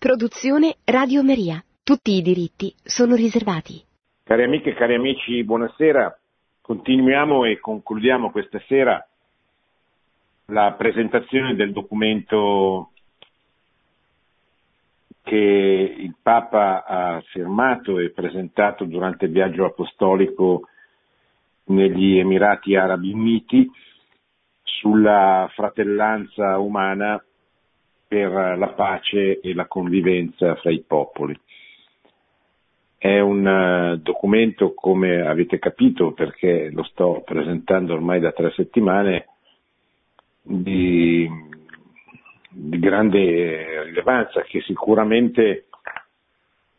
Produzione Radio Maria. Tutti i diritti sono riservati. Cari amiche e cari amici, buonasera. Continuiamo e concludiamo questa sera la presentazione del documento che il Papa ha firmato e presentato durante il viaggio apostolico negli Emirati Arabi Uniti sulla fratellanza umana per la pace e la convivenza fra i popoli. È un eh, documento, come avete capito, perché lo sto presentando ormai da tre settimane, di, di grande rilevanza, che sicuramente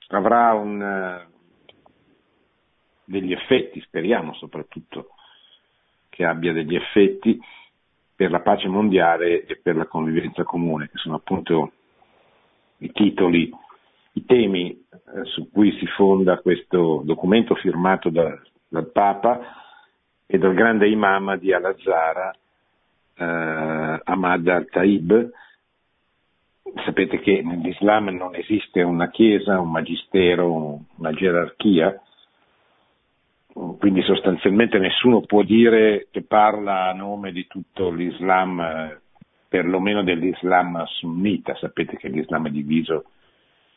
avrà un, degli effetti, speriamo soprattutto che abbia degli effetti per la pace mondiale e per la convivenza comune, che sono appunto i titoli, i temi eh, su cui si fonda questo documento firmato da, dal Papa e dal grande imam di Al-Azhar, eh, Ahmad al-Taib. Sapete che nell'Islam non esiste una chiesa, un magistero, una gerarchia, quindi sostanzialmente nessuno può dire che parla a nome di tutto l'Islam, perlomeno dell'Islam sunnita, sapete che l'Islam è diviso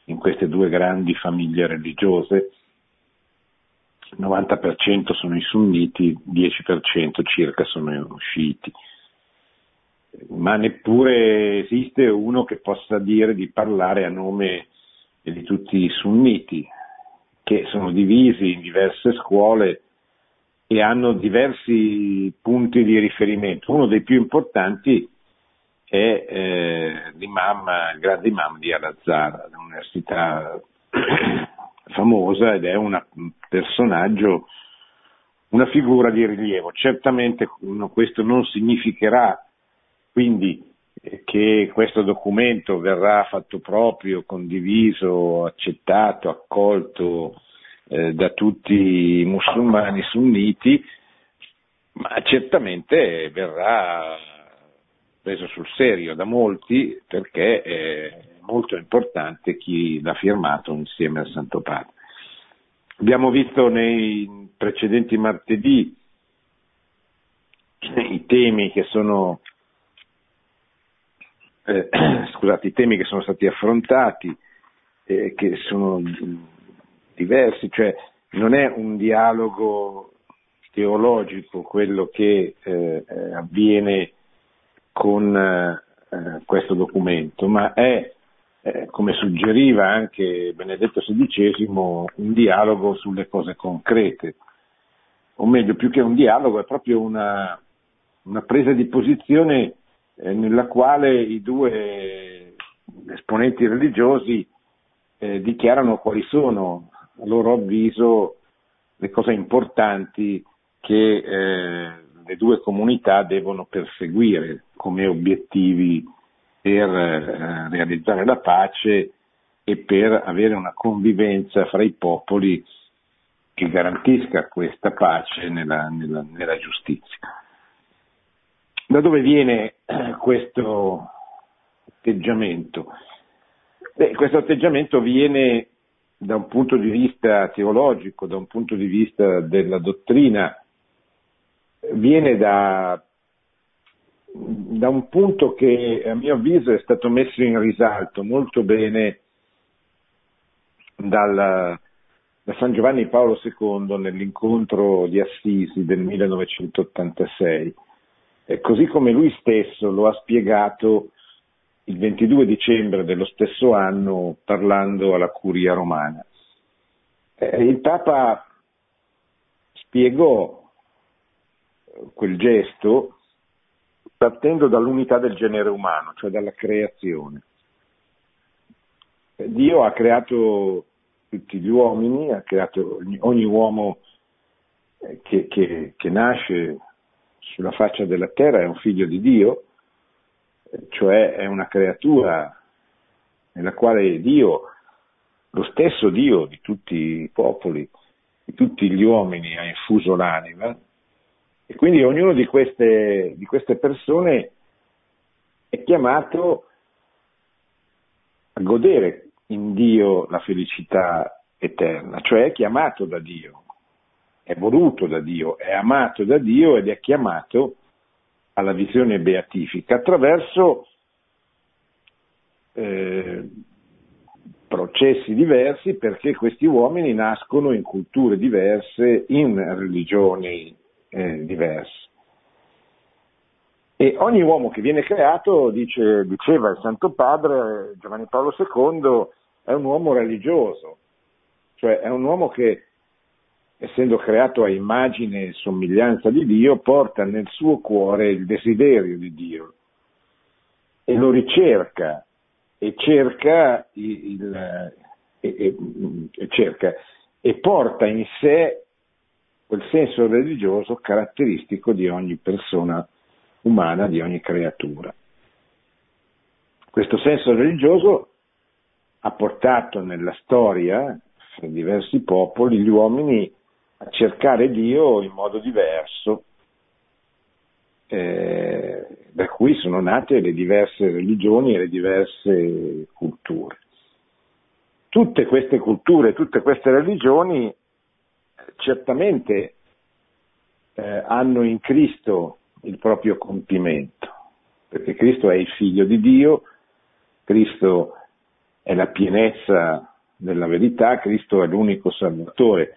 in queste due grandi famiglie religiose, il 90% sono i sunniti, 10% circa sono i sciiti, ma neppure esiste uno che possa dire di parlare a nome di tutti i sunniti, che sono divisi in diverse scuole e hanno diversi punti di riferimento. Uno dei più importanti è eh, l'imam, il grande imam di Al-Azhar, un'università famosa ed è una, un personaggio, una figura di rilievo. Certamente questo non significherà quindi che questo documento verrà fatto proprio, condiviso, accettato, accolto eh, da tutti i musulmani sunniti, ma certamente verrà preso sul serio da molti perché è molto importante chi l'ha firmato insieme al Santo Padre. Abbiamo visto nei precedenti martedì i temi che sono eh, scusate, i temi che sono stati affrontati, eh, che sono diversi, cioè non è un dialogo teologico quello che eh, avviene con eh, questo documento, ma è, eh, come suggeriva anche Benedetto XVI, un dialogo sulle cose concrete, o meglio, più che un dialogo, è proprio una, una presa di posizione eh, nella quale i due esponenti religiosi eh, dichiarano quali sono, a loro avviso, le cose importanti che eh, le due comunità devono perseguire come obiettivi per eh, realizzare la pace e per avere una convivenza fra i popoli che garantisca questa pace nella, nella, nella giustizia. Da dove viene eh, questo atteggiamento? Beh, questo atteggiamento viene da un punto di vista teologico, da un punto di vista della dottrina, viene da, da un punto che a mio avviso è stato messo in risalto molto bene dal, da San Giovanni Paolo II nell'incontro di Assisi del 1986 eh, così come lui stesso lo ha spiegato il 22 dicembre dello stesso anno parlando alla curia romana. Eh, il Papa spiegò quel gesto partendo dall'unità del genere umano, cioè dalla creazione. Dio ha creato tutti gli uomini, ha creato ogni uomo eh, che, che, che nasce sulla faccia della terra è un figlio di Dio, cioè è una creatura nella quale Dio, lo stesso Dio di tutti i popoli, di tutti gli uomini ha infuso l'anima e quindi ognuno di queste, di queste persone è chiamato a godere in Dio la felicità eterna, cioè è chiamato da Dio, è voluto da Dio, è amato da Dio ed è chiamato alla visione beatifica attraverso eh, processi diversi perché questi uomini nascono in culture diverse, in religioni eh, diverse. E ogni uomo che viene creato, dice, diceva il Santo Padre Giovanni Paolo II, è un uomo religioso, cioè è un uomo che, essendo creato a immagine e somiglianza di Dio, porta nel suo cuore il desiderio di Dio e lo ricerca e cerca, il, e, e, e cerca e porta in sé quel senso religioso caratteristico di ogni persona umana, di ogni creatura. Questo senso religioso ha portato nella storia, fra diversi popoli, gli uomini a cercare Dio in modo diverso, eh, da cui sono nate le diverse religioni e le diverse culture. Tutte queste culture, tutte queste religioni certamente eh, hanno in Cristo il proprio compimento, perché Cristo è il figlio di Dio, Cristo è la pienezza della verità, Cristo è l'unico salvatore.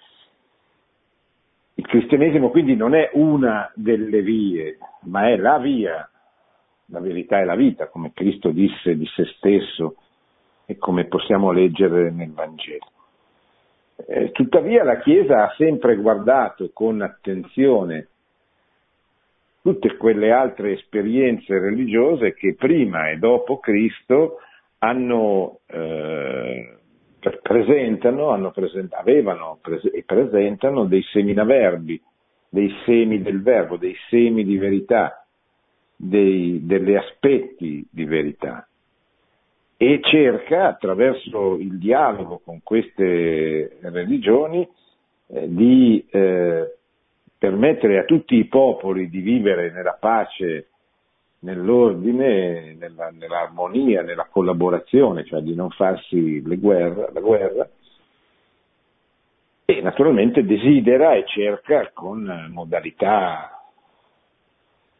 Cristianesimo quindi non è una delle vie, ma è la via, la verità è la vita, come Cristo disse di se stesso e come possiamo leggere nel Vangelo. Eh, tuttavia la Chiesa ha sempre guardato con attenzione tutte quelle altre esperienze religiose che prima e dopo Cristo hanno, eh, presentano, present- avevano pres- e presentano dei seminaverbi, dei semi del verbo, dei semi di verità, dei, degli aspetti di verità. E cerca attraverso il dialogo con queste religioni eh, di eh, permettere a tutti i popoli di vivere nella pace, nell'ordine, nella, nell'armonia, nella collaborazione, cioè di non farsi guerre, la guerra, e naturalmente desidera e cerca con modalità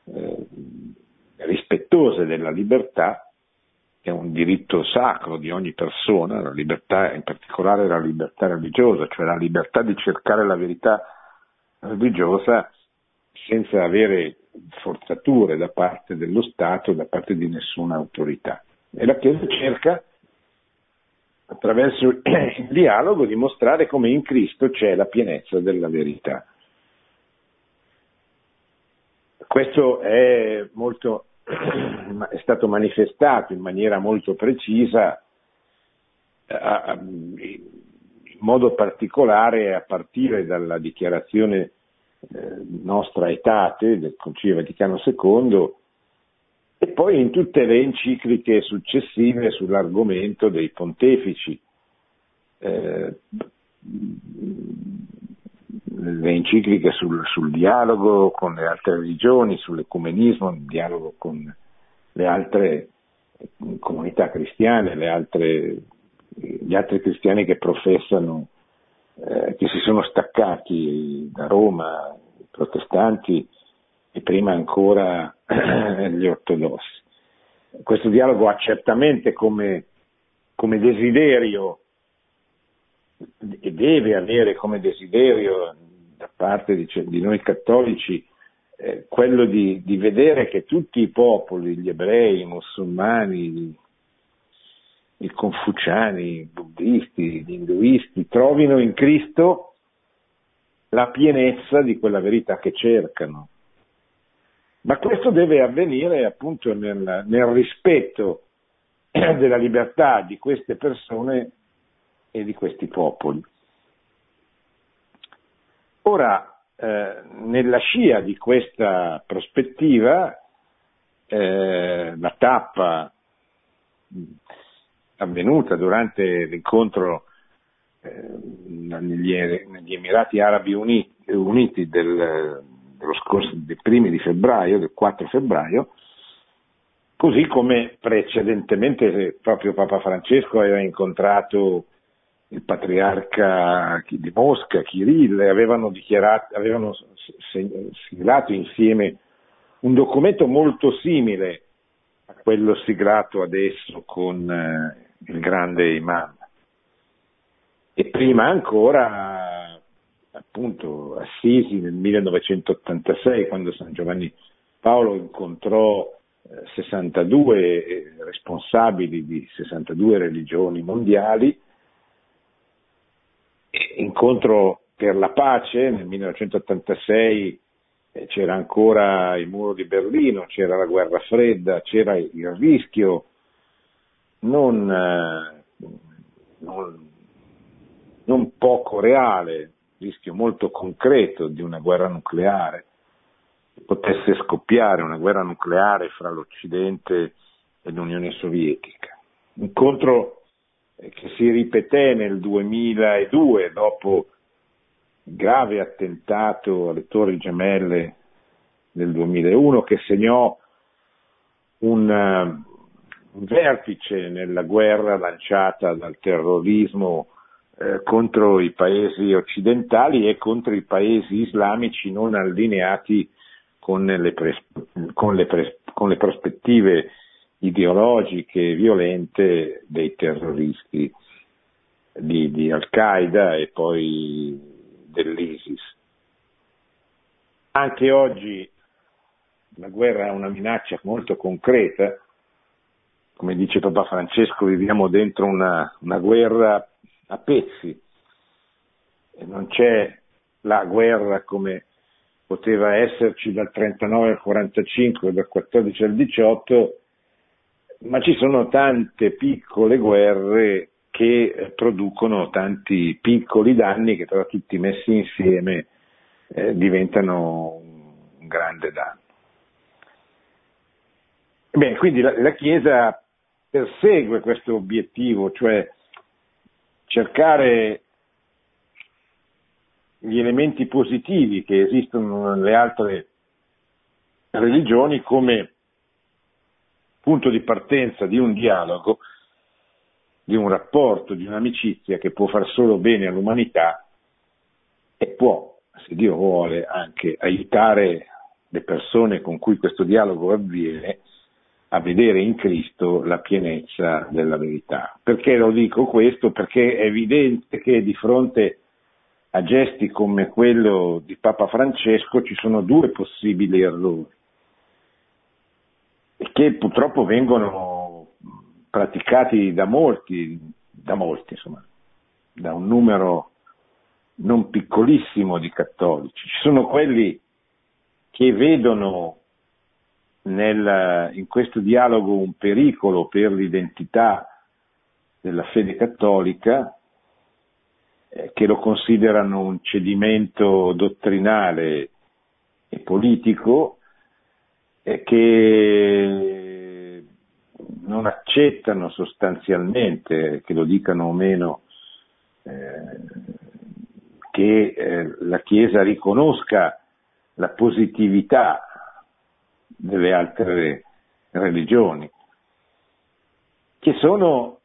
eh, rispettose della libertà, che è un diritto sacro di ogni persona, la libertà, in particolare la libertà religiosa, cioè la libertà di cercare la verità religiosa senza avere forzature da parte dello Stato, da parte di nessuna autorità. E la Chiesa cerca, attraverso il dialogo, di mostrare come in Cristo c'è la pienezza della verità. Questo è, molto, è stato manifestato in maniera molto precisa in modo particolare a partire dalla dichiarazione eh, nostra etate del Concilio Vaticano II e poi in tutte le encicliche successive sull'argomento dei pontefici, eh, le encicliche sul, sul, dialogo con le altre religioni, sull'ecumenismo, il dialogo con le altre comunità cristiane, le altre gli altri cristiani che professano, eh, che si sono staccati da Roma, i protestanti e prima ancora gli ortodossi. Questo dialogo ha certamente come, come desiderio e deve avere come desiderio da parte di, di noi cattolici eh, quello di, di, vedere che tutti i popoli, gli ebrei, i musulmani, i confuciani, i buddisti, gli induisti, trovino in Cristo la pienezza di quella verità che cercano. Ma questo deve avvenire appunto nel, nel rispetto della libertà di queste persone e di questi popoli. Ora, eh, nella scia di questa prospettiva, eh, la tappa avvenuta durante l'incontro eh, negli, Emirati Arabi Uniti, Uniti del, dello scorso, dei primi di febbraio, del 4 febbraio, Così come precedentemente proprio Papa Francesco aveva incontrato il patriarca di Mosca, Kirill, avevano, avevano siglato insieme un documento molto simile a quello siglato adesso con eh, il grande imam. E prima ancora, appunto, Assisi nel 1986, quando San Giovanni Paolo incontrò 62 eh, eh, responsabili di 62 religioni mondiali, incontro per la pace nel 1986 eh, c'era ancora il muro di Berlino, c'era la guerra fredda, c'era il rischio non, non, non poco reale, rischio molto concreto di una guerra nucleare potesse scoppiare una guerra nucleare fra l'Occidente e l'Unione Sovietica. Incontro eh, che si ripeté nel 2002 dopo il grave attentato alle Torri Gemelle del 2001 che segnò un, uh, vertice nella guerra lanciata dal terrorismo eh, contro i paesi occidentali e contro i paesi islamici non allineati con le, pres- con le, pres- con le prospettive ideologiche violente dei terroristi di, di Al-Qaeda e poi dell'ISIS. Anche oggi la guerra è una minaccia molto concreta, come dice Papa Francesco, viviamo dentro una, una guerra a pezzi e non c'è la guerra come poteva esserci dal 39 al 45, dal 14 al 18, ma ci sono tante piccole guerre che producono tanti piccoli danni che però tutti messi insieme eh, diventano un grande danno. Bene, quindi la, la Chiesa persegue questo obiettivo, cioè cercare gli elementi positivi che esistono nelle altre religioni come punto di partenza di un dialogo, di un rapporto, di un'amicizia che può far solo bene all'umanità e può, se Dio vuole, anche aiutare le persone con cui questo dialogo avviene a vedere in Cristo la pienezza della verità. Perché lo dico questo? Perché è evidente che di fronte a gesti come quello di Papa Francesco ci sono due possibili errori che purtroppo vengono praticati da molti, da molti insomma, da un numero non piccolissimo di cattolici. Ci sono quelli che vedono nel, in questo dialogo un pericolo per l'identità della fede cattolica eh, che lo considerano un cedimento dottrinale e politico e che non accettano sostanzialmente, che lo dicano o meno, eh, che eh, la Chiesa riconosca la positività delle altre religioni, che sono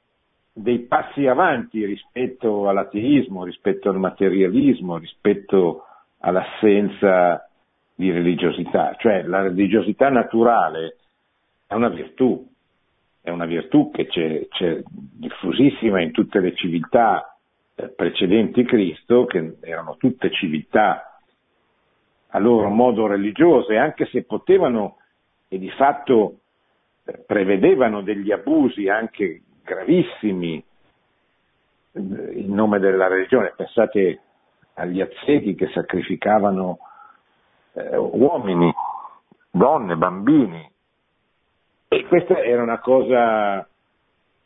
dei passi avanti rispetto all'ateismo, rispetto al materialismo, rispetto all'assenza di religiosità. Cioè la religiosità naturale è una virtù, è una virtù che c'è, c'è diffusissima in tutte le civiltà eh, precedenti Cristo, che erano tutte civiltà a loro modo religiose, anche se potevano e di fatto eh, prevedevano degli abusi anche gravissimi in nome della religione. Pensate agli azzeti che sacrificavano eh, uomini, donne, bambini. E questa era una cosa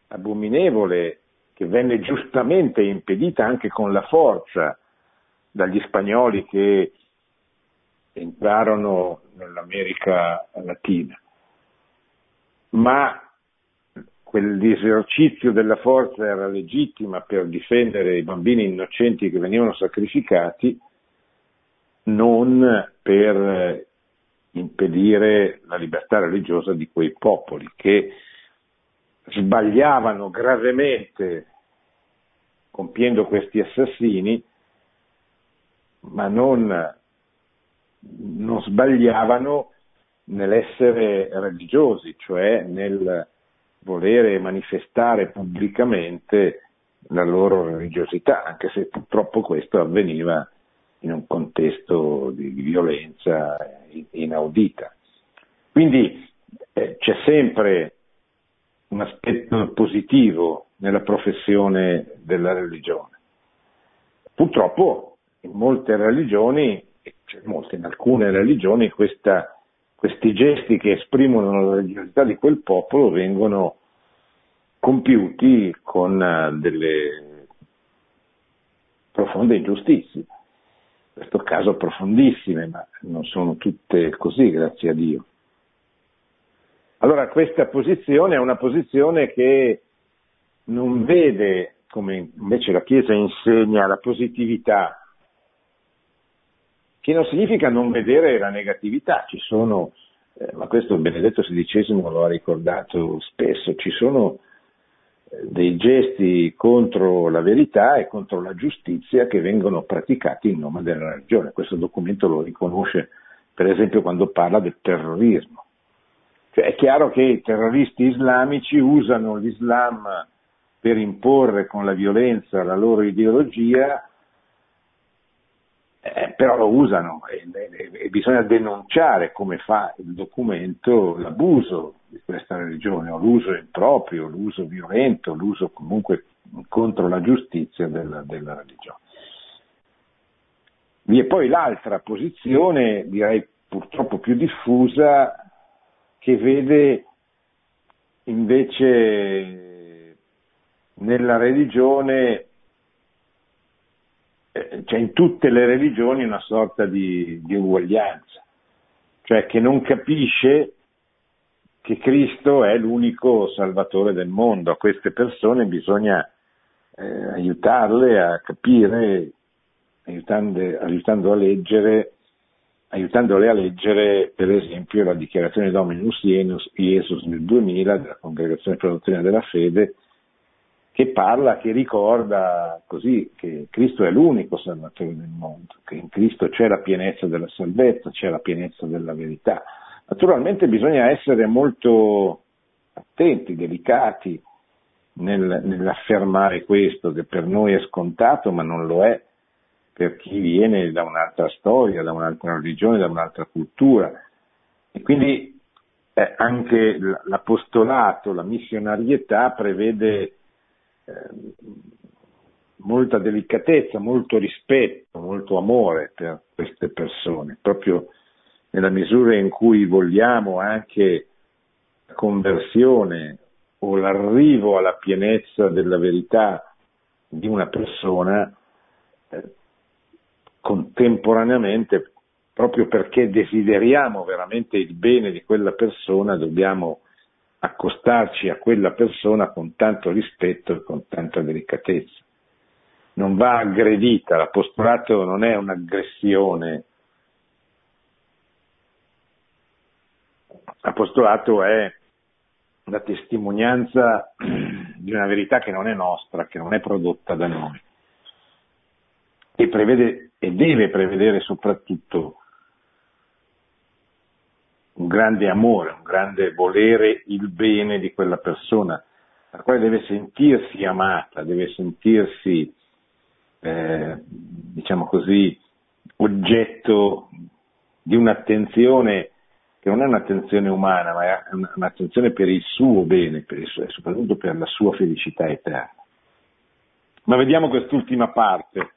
abominevole che venne giustamente impedita anche con la forza dagli spagnoli che entrarono nell'America Latina. Ma quell'esercizio della forza era legittima per difendere i bambini innocenti che venivano sacrificati, non per impedire la libertà religiosa di quei popoli che sbagliavano gravemente compiendo questi assassini, ma non, non sbagliavano nell'essere religiosi, cioè nel volere manifestare pubblicamente la loro religiosità, anche se purtroppo questo avveniva in un contesto di, violenza inaudita. Quindi eh, c'è sempre un aspetto positivo nella professione della religione. Purtroppo in molte religioni, cioè molte, in alcune religioni, questa, questi gesti che esprimono la religiosità di quel popolo vengono compiuti con eh, delle profonde ingiustizie. In questo caso profondissime, ma non sono tutte così, grazie a Dio. Allora questa posizione è una posizione che non vede, come invece la Chiesa insegna, la positività, che non significa non vedere la negatività, ci sono, eh, ma questo Benedetto XVI lo ha ricordato spesso, ci sono eh, dei gesti contro la verità e contro la giustizia che vengono praticati in nome della religione. Questo documento lo riconosce per esempio quando parla del terrorismo. Cioè, è chiaro che i terroristi islamici usano l'Islam per imporre con la violenza la loro ideologia, eh, però lo usano e, e, e, bisogna denunciare come fa il documento l'abuso di questa religione, o l'uso improprio, l'uso violento, l'uso comunque contro la giustizia della, della religione. Vi è poi l'altra posizione, direi purtroppo più diffusa, che vede invece nella religione, eh, cioè in tutte le religioni una sorta di, di uguaglianza, cioè che non capisce che Cristo è l'unico salvatore del mondo. A queste persone bisogna eh, aiutarle a capire, aiutando, a leggere aiutandole a leggere per esempio la dichiarazione Dominus Iesus nel 2000 della Congregazione per la della Fede che parla, che ricorda così che Cristo è l'unico salvatore del mondo, che in Cristo c'è la pienezza della salvezza, c'è la pienezza della verità. Naturalmente bisogna essere molto attenti, delicati nel, nell'affermare questo, che per noi è scontato ma non lo è per chi viene da un'altra storia, da un'altra religione, da un'altra cultura. E quindi eh, anche l'apostolato, la missionarietà prevede eh, molta delicatezza, molto rispetto, molto amore per queste persone, proprio nella misura in cui vogliamo anche la conversione o l'arrivo alla pienezza della verità di una persona, eh, contemporaneamente, proprio perché desideriamo veramente il bene di quella persona, dobbiamo accostarci a quella persona con tanto rispetto e con tanta delicatezza. Non va aggredita, l'apostolato non è un'aggressione, l'apostolato è la testimonianza di una verità che non è nostra, che non è prodotta da noi e prevede e deve prevedere soprattutto un grande amore, un grande volere il bene di quella persona, la quale deve sentirsi amata, deve sentirsi, eh, diciamo così, oggetto di un'attenzione che non è un'attenzione umana, ma è un'attenzione per il suo bene, per il suo, soprattutto per la sua felicità eterna. Ma vediamo quest'ultima parte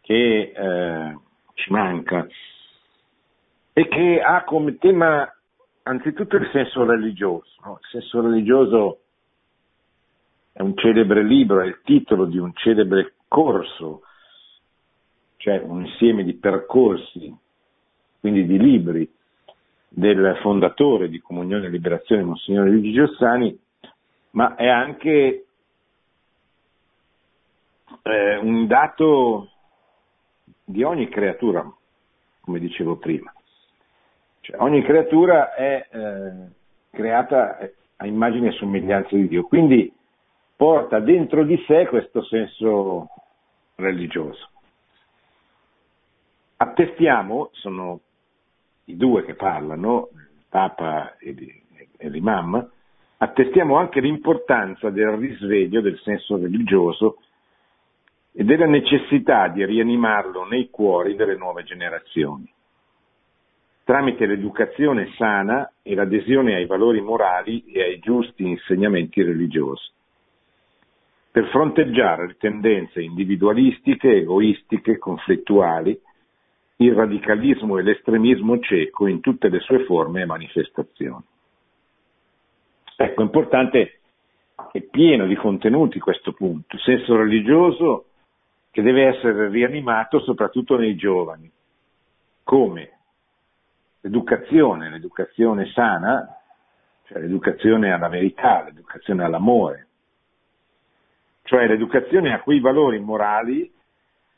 che eh, ci manca e che ha come tema anzitutto il senso religioso. No? Il senso religioso è un celebre libro, è il titolo di un celebre corso, cioè un insieme di percorsi, quindi di libri del fondatore di Comunione e Liberazione, Monsignore Luigi Giossani, ma è anche eh, un dato di ogni creatura, come dicevo prima. Cioè, ogni creatura è eh, creata a immagine e somiglianza di Dio, quindi porta dentro di sé questo senso religioso. Attestiamo, sono i due che parlano, il Papa e l'Imam, attestiamo anche l'importanza del risveglio del senso religioso e della necessità di rianimarlo nei cuori delle nuove generazioni, tramite l'educazione sana e l'adesione ai valori morali e ai giusti insegnamenti religiosi, per fronteggiare le tendenze individualistiche, egoistiche, conflittuali, il radicalismo e l'estremismo cieco in tutte le sue forme e manifestazioni. Ecco, è importante, è pieno di contenuti questo punto, senso religioso che deve essere rianimato soprattutto nei giovani. Come? L'educazione, l'educazione sana, cioè l'educazione alla verità, l'educazione all'amore, cioè l'educazione a quei valori morali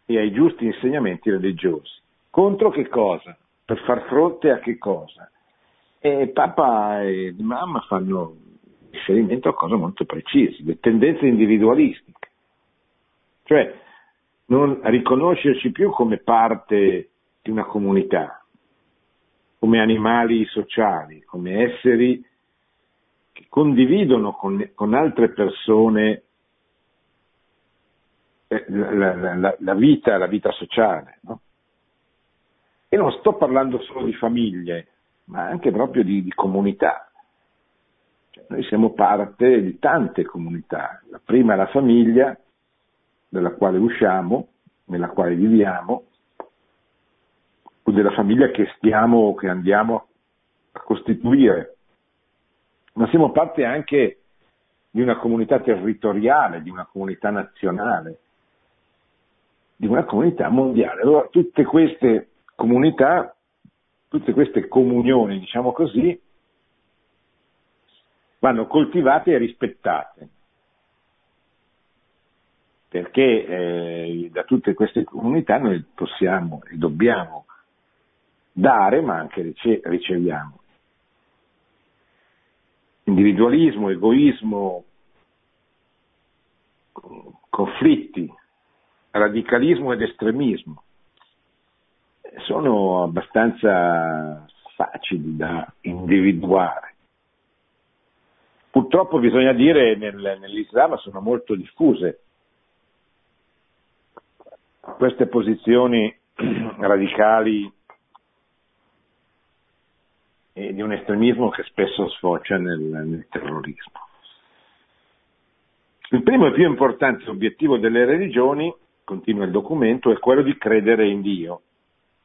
e ai giusti insegnamenti religiosi. Contro che cosa? Per far fronte a che cosa? E Papa e mamma fanno riferimento a cose molto precise, le tendenze individualistiche, cioè non riconoscerci più come parte di una comunità, come animali sociali, come esseri che condividono con, con altre persone eh, la, la, la, vita, la vita sociale. No? E non sto parlando solo di famiglie, ma anche proprio di, di comunità. Noi siamo parte di tante comunità. La prima è la famiglia, dalla quale usciamo, nella quale viviamo, della famiglia che stiamo o che andiamo a costituire. Ma siamo parte anche di una comunità territoriale, di una comunità nazionale, di una comunità mondiale. Allora tutte queste comunità, tutte queste comunioni, diciamo così, vanno coltivate e rispettate, perché eh, da tutte queste comunità noi possiamo e dobbiamo dare, ma anche rice- riceviamo. Individualismo, egoismo, conflitti, radicalismo ed estremismo sono abbastanza facili da individuare. Purtroppo bisogna dire nel, nell'Islam sono molto diffuse queste posizioni radicali e di un estremismo che spesso sfocia nel, nel terrorismo. Il primo e più importante obiettivo delle religioni, continua il documento, è quello di credere in Dio,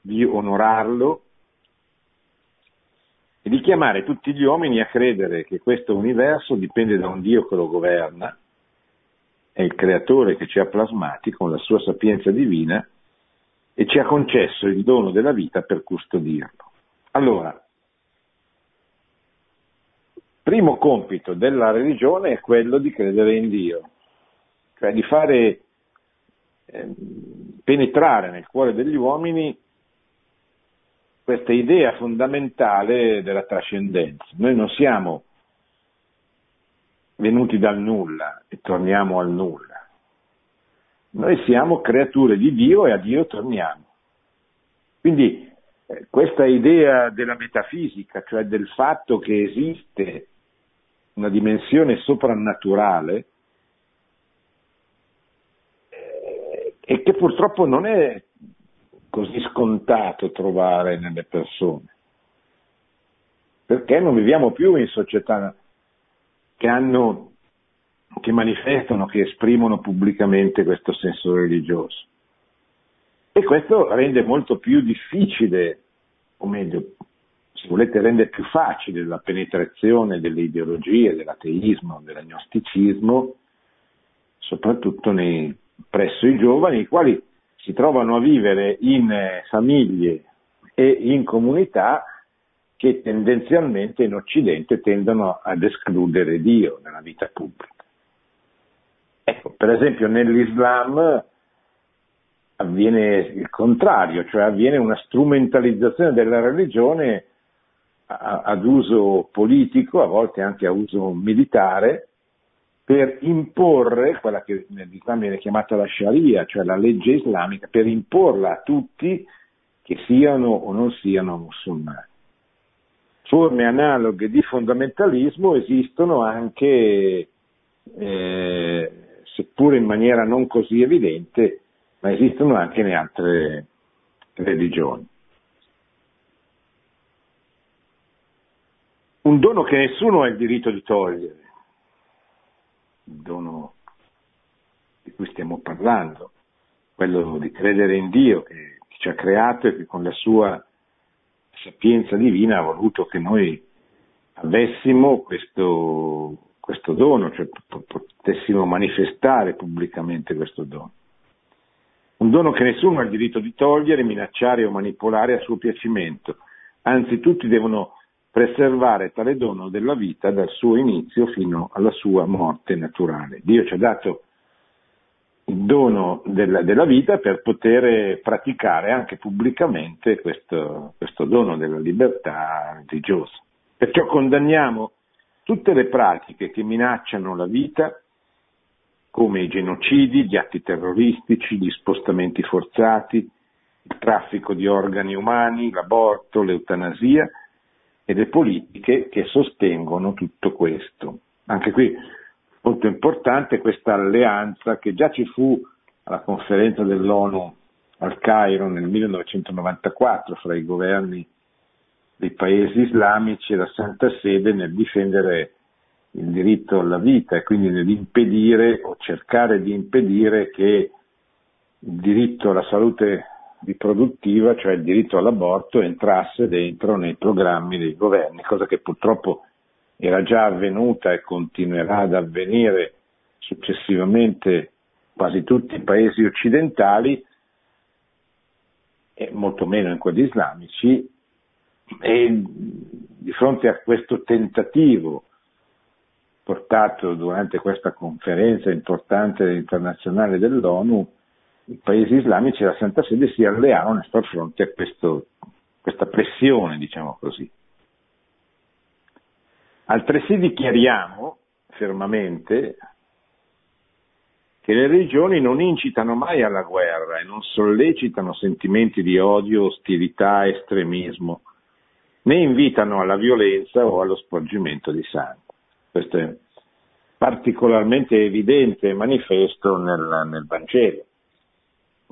di onorarlo e di chiamare tutti gli uomini a credere che questo universo dipende da un Dio che lo governa, è il creatore che ci ha plasmati con la sua sapienza divina e ci ha concesso il dono della vita per custodirlo. Allora, primo compito della religione è quello di credere in Dio, cioè di fare eh, penetrare nel cuore degli uomini questa idea fondamentale della trascendenza. Noi non siamo venuti dal nulla e torniamo al nulla. Noi siamo creature di Dio e a Dio torniamo. Quindi eh, questa idea della metafisica, cioè del fatto che esiste una dimensione soprannaturale, eh, e che purtroppo non è così scontato trovare nelle persone. Perché non viviamo più in società che hanno, che manifestano, che esprimono pubblicamente questo senso religioso. E questo rende molto più difficile, o meglio, se volete, rende più facile la penetrazione delle ideologie, dell'ateismo, dell'agnosticismo, soprattutto nei, presso i giovani, i quali si trovano a vivere in eh, famiglie e in comunità che tendenzialmente in Occidente tendono ad escludere Dio nella vita pubblica. Ecco, per esempio nell'Islam avviene il contrario, cioè avviene una strumentalizzazione della religione ad uso politico, a volte anche a uso militare, per imporre quella che nell'Islam viene chiamata la Sharia, cioè la legge islamica, per imporla a tutti che siano o non siano musulmani. Forme analoghe di fondamentalismo esistono anche, eh, seppur in maniera non così evidente, ma esistono anche in altre religioni. Un dono che nessuno ha il diritto di togliere, il dono di cui stiamo parlando, quello di credere in Dio che ci ha creato e che con la sua sapienza divina ha voluto che noi avessimo questo, questo dono, cioè potessimo manifestare pubblicamente questo dono. Un dono che nessuno ha il diritto di togliere, minacciare o manipolare a suo piacimento, anzi tutti devono preservare tale dono della vita dal suo inizio fino alla sua morte naturale. Dio ci ha dato il dono della, della vita per poter praticare anche pubblicamente questo, questo dono della libertà religiosa. Perciò condanniamo tutte le pratiche che minacciano la vita, come i genocidi, gli atti terroristici, gli spostamenti forzati, il traffico di organi umani, l'aborto, l'eutanasia e le politiche che sostengono tutto questo. Anche qui molto importante questa alleanza che già ci fu alla conferenza dell'ONU al Cairo nel 1994 fra i governi dei paesi islamici e la Santa Sede nel difendere il diritto alla vita e quindi nell'impedire o cercare di impedire che il diritto alla salute riproduttiva, cioè il diritto all'aborto, entrasse dentro nei programmi dei governi, cosa che purtroppo era già avvenuta e continuerà ad avvenire successivamente quasi tutti i paesi occidentali, e molto meno in quelli islamici, e di fronte a questo tentativo portato durante questa conferenza importante internazionale dell'ONU, i paesi islamici e la Santa Sede si allearono a far fronte a questo, questa pressione, diciamo così. Altresì dichiariamo fermamente che le religioni non incitano mai alla guerra e non sollecitano sentimenti di odio, ostilità, estremismo, né invitano alla violenza o allo sporgimento di sangue. Questo è particolarmente evidente e manifesto nel, nel Vangelo,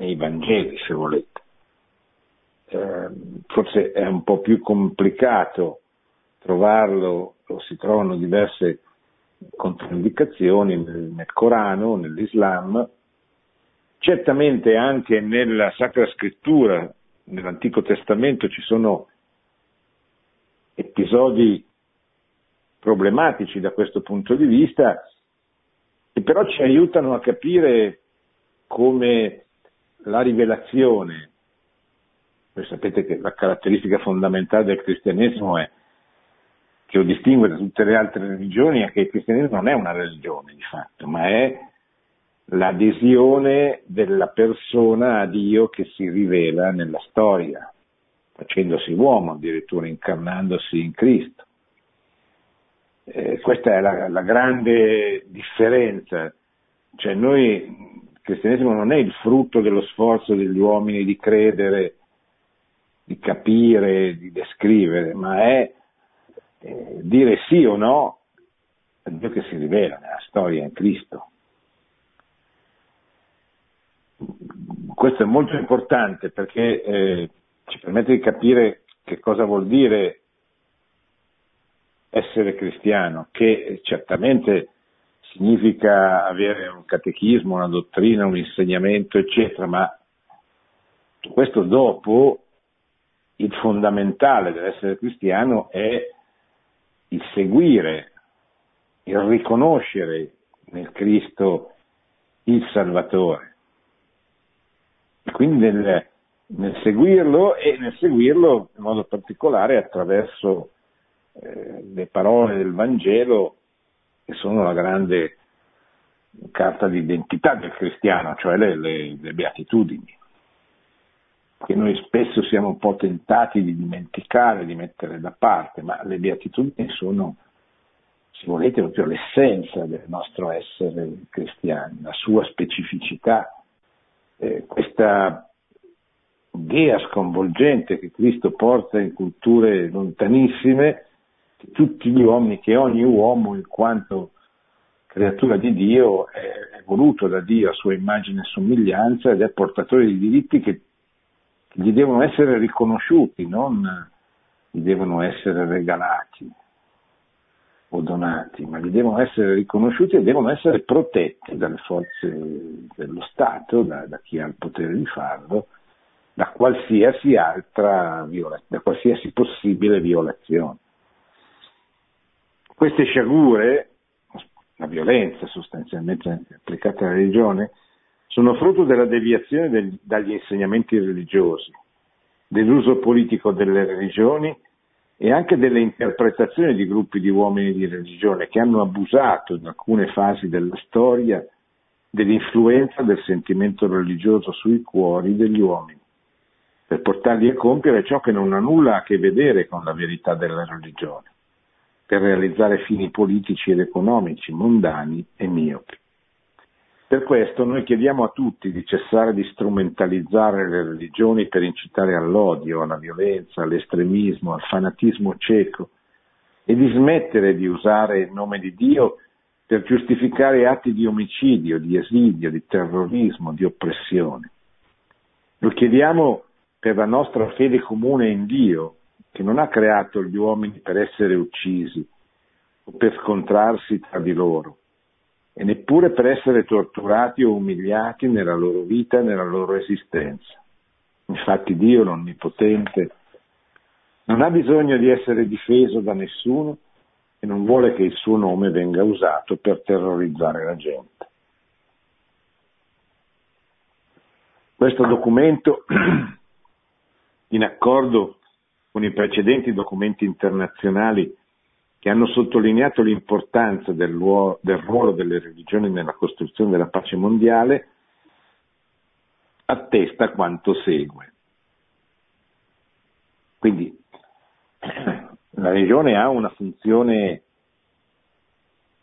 nei Vangeli se volete. Eh, forse è un po' più complicato trovarlo, lo si trovano diverse controindicazioni nel, nel Corano, nell'Islam, certamente anche nella Sacra Scrittura, nell'Antico Testamento ci sono episodi problematici da questo punto di vista, che però ci aiutano a capire come la rivelazione, voi sapete che la caratteristica fondamentale del cristianesimo è che lo distingue da tutte le altre religioni è che il cristianesimo non è una religione di fatto, ma è l'adesione della persona a Dio che si rivela nella storia, facendosi uomo, addirittura incarnandosi in Cristo. Eh, questa è la, la, grande differenza, cioè noi, cristianesimo non è il frutto dello sforzo degli uomini di credere, di capire, di descrivere, ma è eh, dire sì o no a Dio che si rivela nella storia in Cristo. Questo è molto importante perché eh, ci permette di capire che cosa vuol dire essere cristiano, che certamente significa avere un catechismo, una dottrina, un insegnamento, eccetera, ma questo dopo il fondamentale dell'essere cristiano è il seguire, il riconoscere nel Cristo il Salvatore. E quindi nel, nel, seguirlo e nel seguirlo in modo particolare attraverso eh, le parole del Vangelo che sono la grande carta d'identità del cristiano, cioè le, le, le beatitudini. che noi spesso siamo un po' tentati di dimenticare, di mettere da parte, ma le beatitudini sono, se volete, proprio l'essenza del nostro essere cristiani, la sua specificità, eh, questa idea sconvolgente che Cristo porta in culture lontanissime, che tutti gli uomini, che ogni uomo in quanto creatura di Dio è voluto da Dio a sua immagine e somiglianza ed è portatore di diritti che gli devono essere riconosciuti, non gli devono essere regalati o donati, ma gli devono essere riconosciuti e devono essere protetti dalle forze dello Stato, da, da chi ha il potere di farlo, da qualsiasi altra violazione, da qualsiasi possibile violazione. Queste sciagure, la violenza sostanzialmente applicata alla religione, sono frutto della deviazione del, dagli insegnamenti religiosi, dell'uso politico delle religioni e anche delle interpretazioni di gruppi di uomini di religione che hanno abusato in alcune fasi della storia dell'influenza del sentimento religioso sui cuori degli uomini, per portarli a compiere ciò che non ha nulla a che vedere con la verità della religione, per realizzare fini politici ed economici mondani e miopi. Per questo noi chiediamo a tutti di cessare di strumentalizzare le religioni per incitare all'odio, alla violenza, all'estremismo, al fanatismo cieco e di smettere di usare il nome di Dio per giustificare atti di omicidio, di esilio, di terrorismo, di oppressione. Lo chiediamo per la nostra fede comune in Dio, che non ha creato gli uomini per essere uccisi o per scontrarsi tra di loro, e neppure per essere torturati o umiliati nella loro vita e nella loro esistenza. Infatti Dio, l'Onnipotente, non ha bisogno di essere difeso da nessuno e non vuole che il suo nome venga usato per terrorizzare la gente. Questo documento, in accordo con i precedenti documenti internazionali che hanno sottolineato l'importanza del, ruolo, del ruolo delle religioni nella costruzione della pace mondiale, attesta quanto segue. Quindi la religione ha una funzione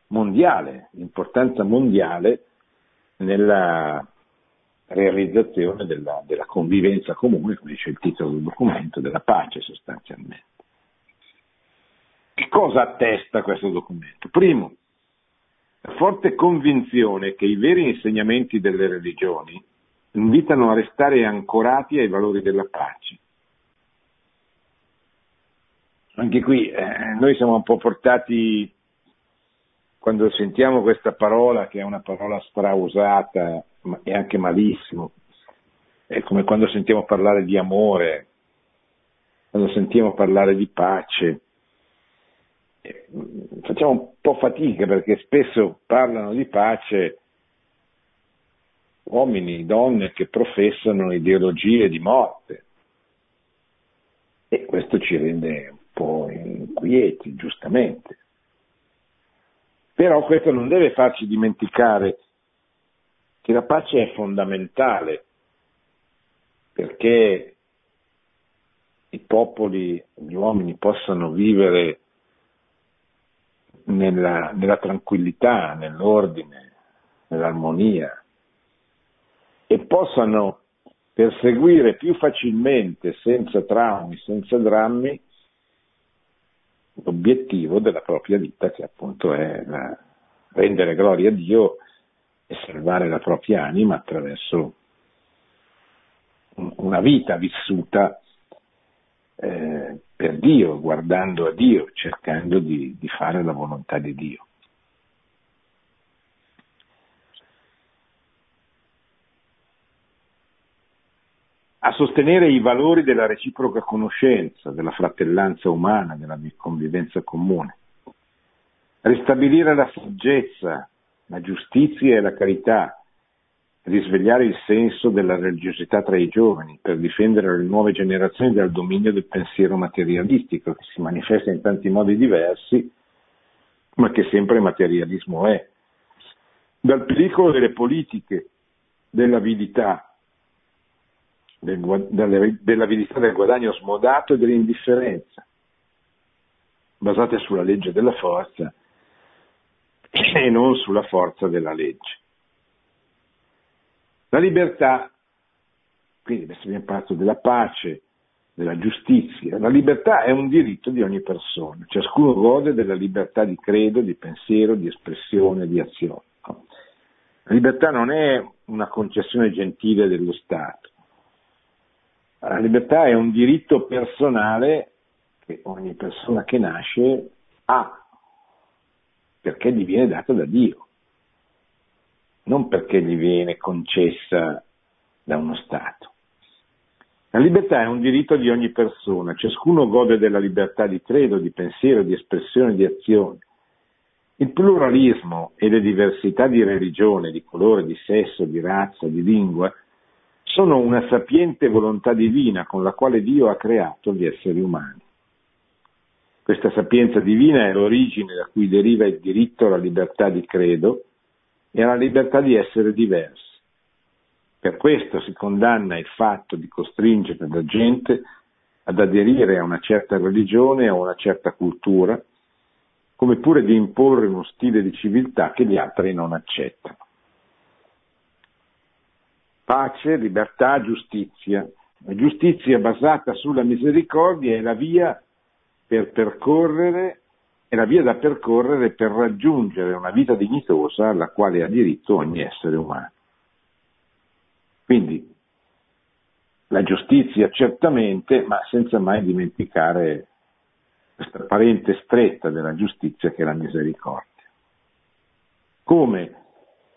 mondiale, importanza mondiale nella realizzazione della, della, convivenza comune, come dice il titolo del documento, della pace sostanzialmente. Che cosa attesta questo documento? Primo, la forte convinzione che i veri insegnamenti delle religioni invitano a restare ancorati ai valori della pace. Anche qui eh, noi siamo un po' portati, quando sentiamo questa parola, che è una parola strausata e anche malissimo, è come quando sentiamo parlare di amore, quando sentiamo parlare di pace, facciamo un po' fatica perché spesso parlano di pace uomini, donne che professano ideologie di morte. E questo ci rende un po' inquieti, giustamente. Però questo non deve farci dimenticare che la pace è fondamentale perché i popoli, gli uomini possano vivere nella, nella tranquillità, nell'ordine, nell'armonia e possano perseguire più facilmente, senza traumi, senza drammi, l'obiettivo della propria vita, che appunto è la, rendere gloria a Dio e salvare la propria anima attraverso una vita vissuta eh, per Dio, guardando a Dio, cercando di, di fare la volontà di Dio. a sostenere i valori della reciproca conoscenza, della fratellanza umana, della convivenza comune, a ristabilire la saggezza, la giustizia e la carità, risvegliare il senso della religiosità tra i giovani, per difendere le nuove generazioni dal dominio del pensiero materialistico, che si manifesta in tanti modi diversi, ma che sempre materialismo è. Dal pericolo delle politiche dell'avidità, del, dell'avidità del guadagno smodato e dell'indifferenza, basate sulla legge della forza e non sulla forza della legge. La libertà, quindi adesso abbiamo parlato della pace, della giustizia. La libertà è un diritto di ogni persona, ciascuno gode della libertà di credo, di pensiero, di espressione, di azione. La libertà non è una concessione gentile dello Stato. La libertà è un diritto personale che ogni persona che nasce ha, perché gli viene data da Dio, non perché gli viene concessa da uno Stato. La libertà è un diritto di ogni persona, ciascuno gode della libertà di credo, di pensiero, di espressione, di azione. Il pluralismo e le diversità di religione, di colore, di sesso, di razza, di lingua sono una sapiente volontà divina con la quale Dio ha creato gli esseri umani. Questa sapienza divina è l'origine da cui deriva il diritto alla libertà di credo e alla libertà di essere diversi. Per questo si condanna il fatto di costringere la gente ad aderire a una certa religione o a una certa cultura, come pure di imporre uno stile di civiltà che gli altri non accettano. Pace, libertà, giustizia. La giustizia basata sulla misericordia è la via per percorrere è la via da percorrere per raggiungere una vita dignitosa alla quale ha diritto ogni essere umano. Quindi la giustizia certamente, ma senza mai dimenticare questa parente stretta della giustizia che è la misericordia. Come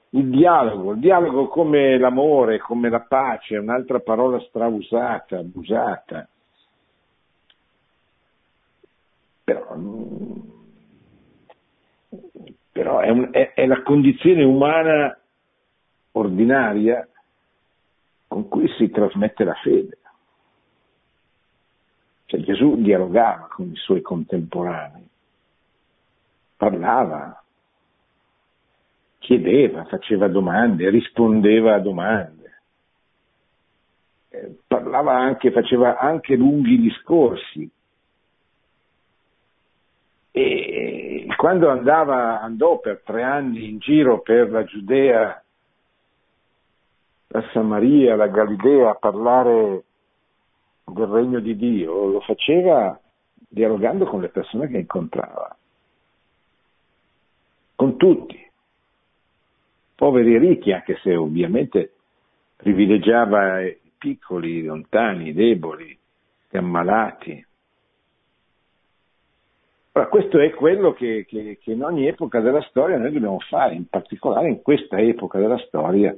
il dialogo, il dialogo come l'amore, come la pace, un'altra parola strausata, abusata. Però, però è, un, è, è la condizione umana ordinaria con cui si trasmette la fede. Cioè Gesù dialogava con i suoi contemporanei, parlava, chiedeva, faceva domande, rispondeva a domande, eh, parlava anche, faceva anche lunghi discorsi. E quando andava, andò per tre anni in giro per la Giudea la Samaria, la Galilea a parlare del regno di Dio, lo faceva dialogando con le persone che incontrava, con tutti, poveri e ricchi, anche se ovviamente privilegiava i piccoli, i lontani, i deboli, gli ammalati. Ora, questo è quello che, che, che in ogni epoca della storia noi dobbiamo fare, in particolare in questa epoca della storia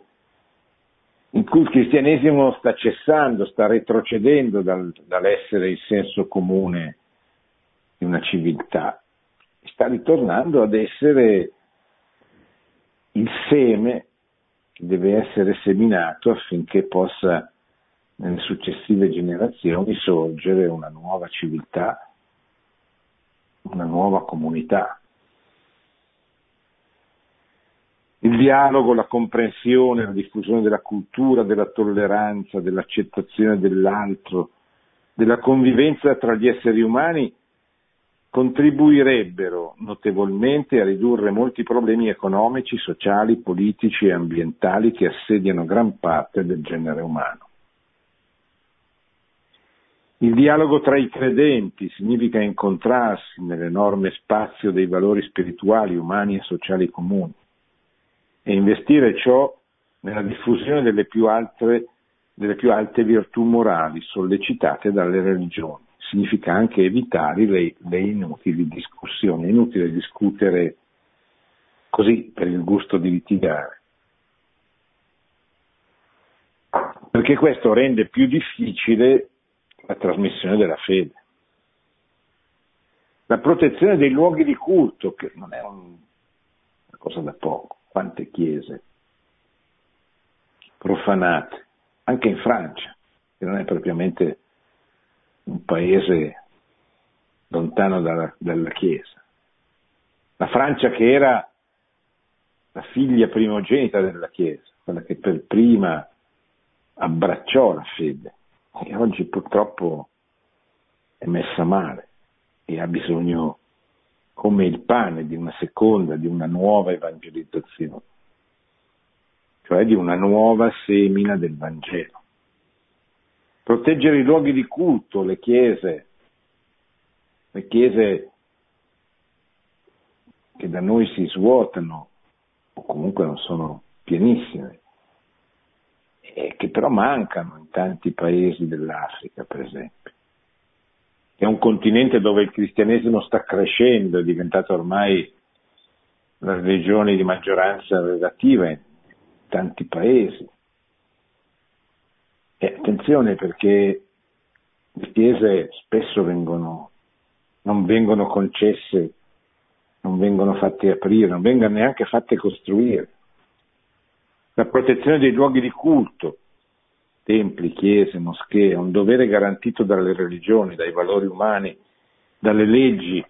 in cui il cristianesimo sta cessando, sta retrocedendo dal, dall'essere il senso comune di una civiltà, sta ritornando ad essere il seme che deve essere seminato affinché possa nelle successive generazioni sorgere una nuova civiltà, una nuova comunità. Il dialogo, la comprensione, la diffusione della cultura, della tolleranza, dell'accettazione dell'altro, della convivenza tra gli esseri umani contribuirebbero notevolmente a ridurre molti problemi economici, sociali, politici e ambientali che assediano gran parte del genere umano. Il dialogo tra i credenti significa incontrarsi nell'enorme spazio dei valori spirituali, umani e sociali comuni e investire ciò nella diffusione delle più, altre, delle più alte virtù morali sollecitate dalle religioni. Significa anche evitare le, le inutili discussioni, è inutile discutere così per il gusto di litigare. Perché questo rende più difficile la trasmissione della fede. La protezione dei luoghi di culto, che non è un, una cosa da poco quante chiese profanate, anche in Francia, che non è propriamente un paese lontano dalla, dalla Chiesa. La Francia che era la figlia primogenita della Chiesa, quella che per prima abbracciò la fede e oggi purtroppo è messa male e ha bisogno come il pane di una seconda, di una nuova evangelizzazione, cioè di una nuova semina del Vangelo. Proteggere i luoghi di culto, le chiese, le chiese che da noi si svuotano o comunque non sono pienissime, e che però mancano in tanti paesi dell'Africa, per esempio è un continente dove il cristianesimo sta crescendo, è diventato ormai la religione di maggioranza relativa in tanti paesi. E attenzione perché le chiese spesso vengono, non vengono concesse, non vengono fatte aprire, non vengono neanche fatte costruire. La protezione dei luoghi di culto, templi, chiese, moschee, è un dovere garantito dalle religioni, dai valori umani, dalle leggi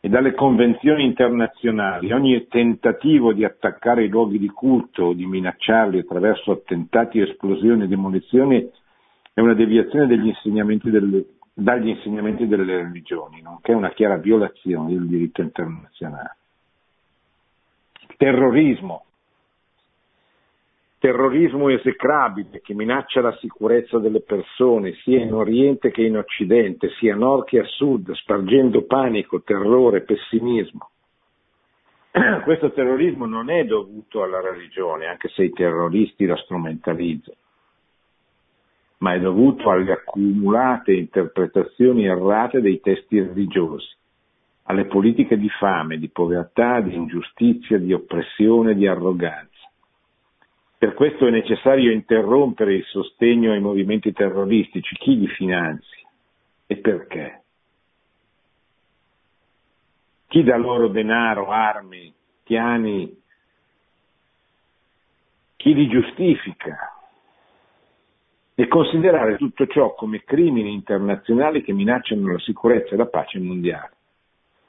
e dalle convenzioni internazionali. Ogni tentativo di attaccare i luoghi di culto o di minacciarli attraverso attentati, esplosioni e demolizioni è una deviazione insegnamenti delle, dagli insegnamenti delle religioni, nonché una chiara violazione del diritto internazionale. Terrorismo, terrorismo esecrabile che minaccia la sicurezza delle persone sia in Oriente che in Occidente, sia a nord che a sud, spargendo panico, terrore, pessimismo. Questo terrorismo non è dovuto alla religione, anche se i terroristi la strumentalizzano, ma è dovuto alle accumulate interpretazioni errate dei testi religiosi, alle politiche di fame, di povertà, di ingiustizia, di oppressione, di arroganza per questo è necessario interrompere il sostegno ai movimenti terroristici. Chi li finanzia e perché? Chi dà loro denaro, armi, piani? Chi li giustifica? E considerare tutto ciò come crimini internazionali che minacciano la sicurezza e la pace mondiale.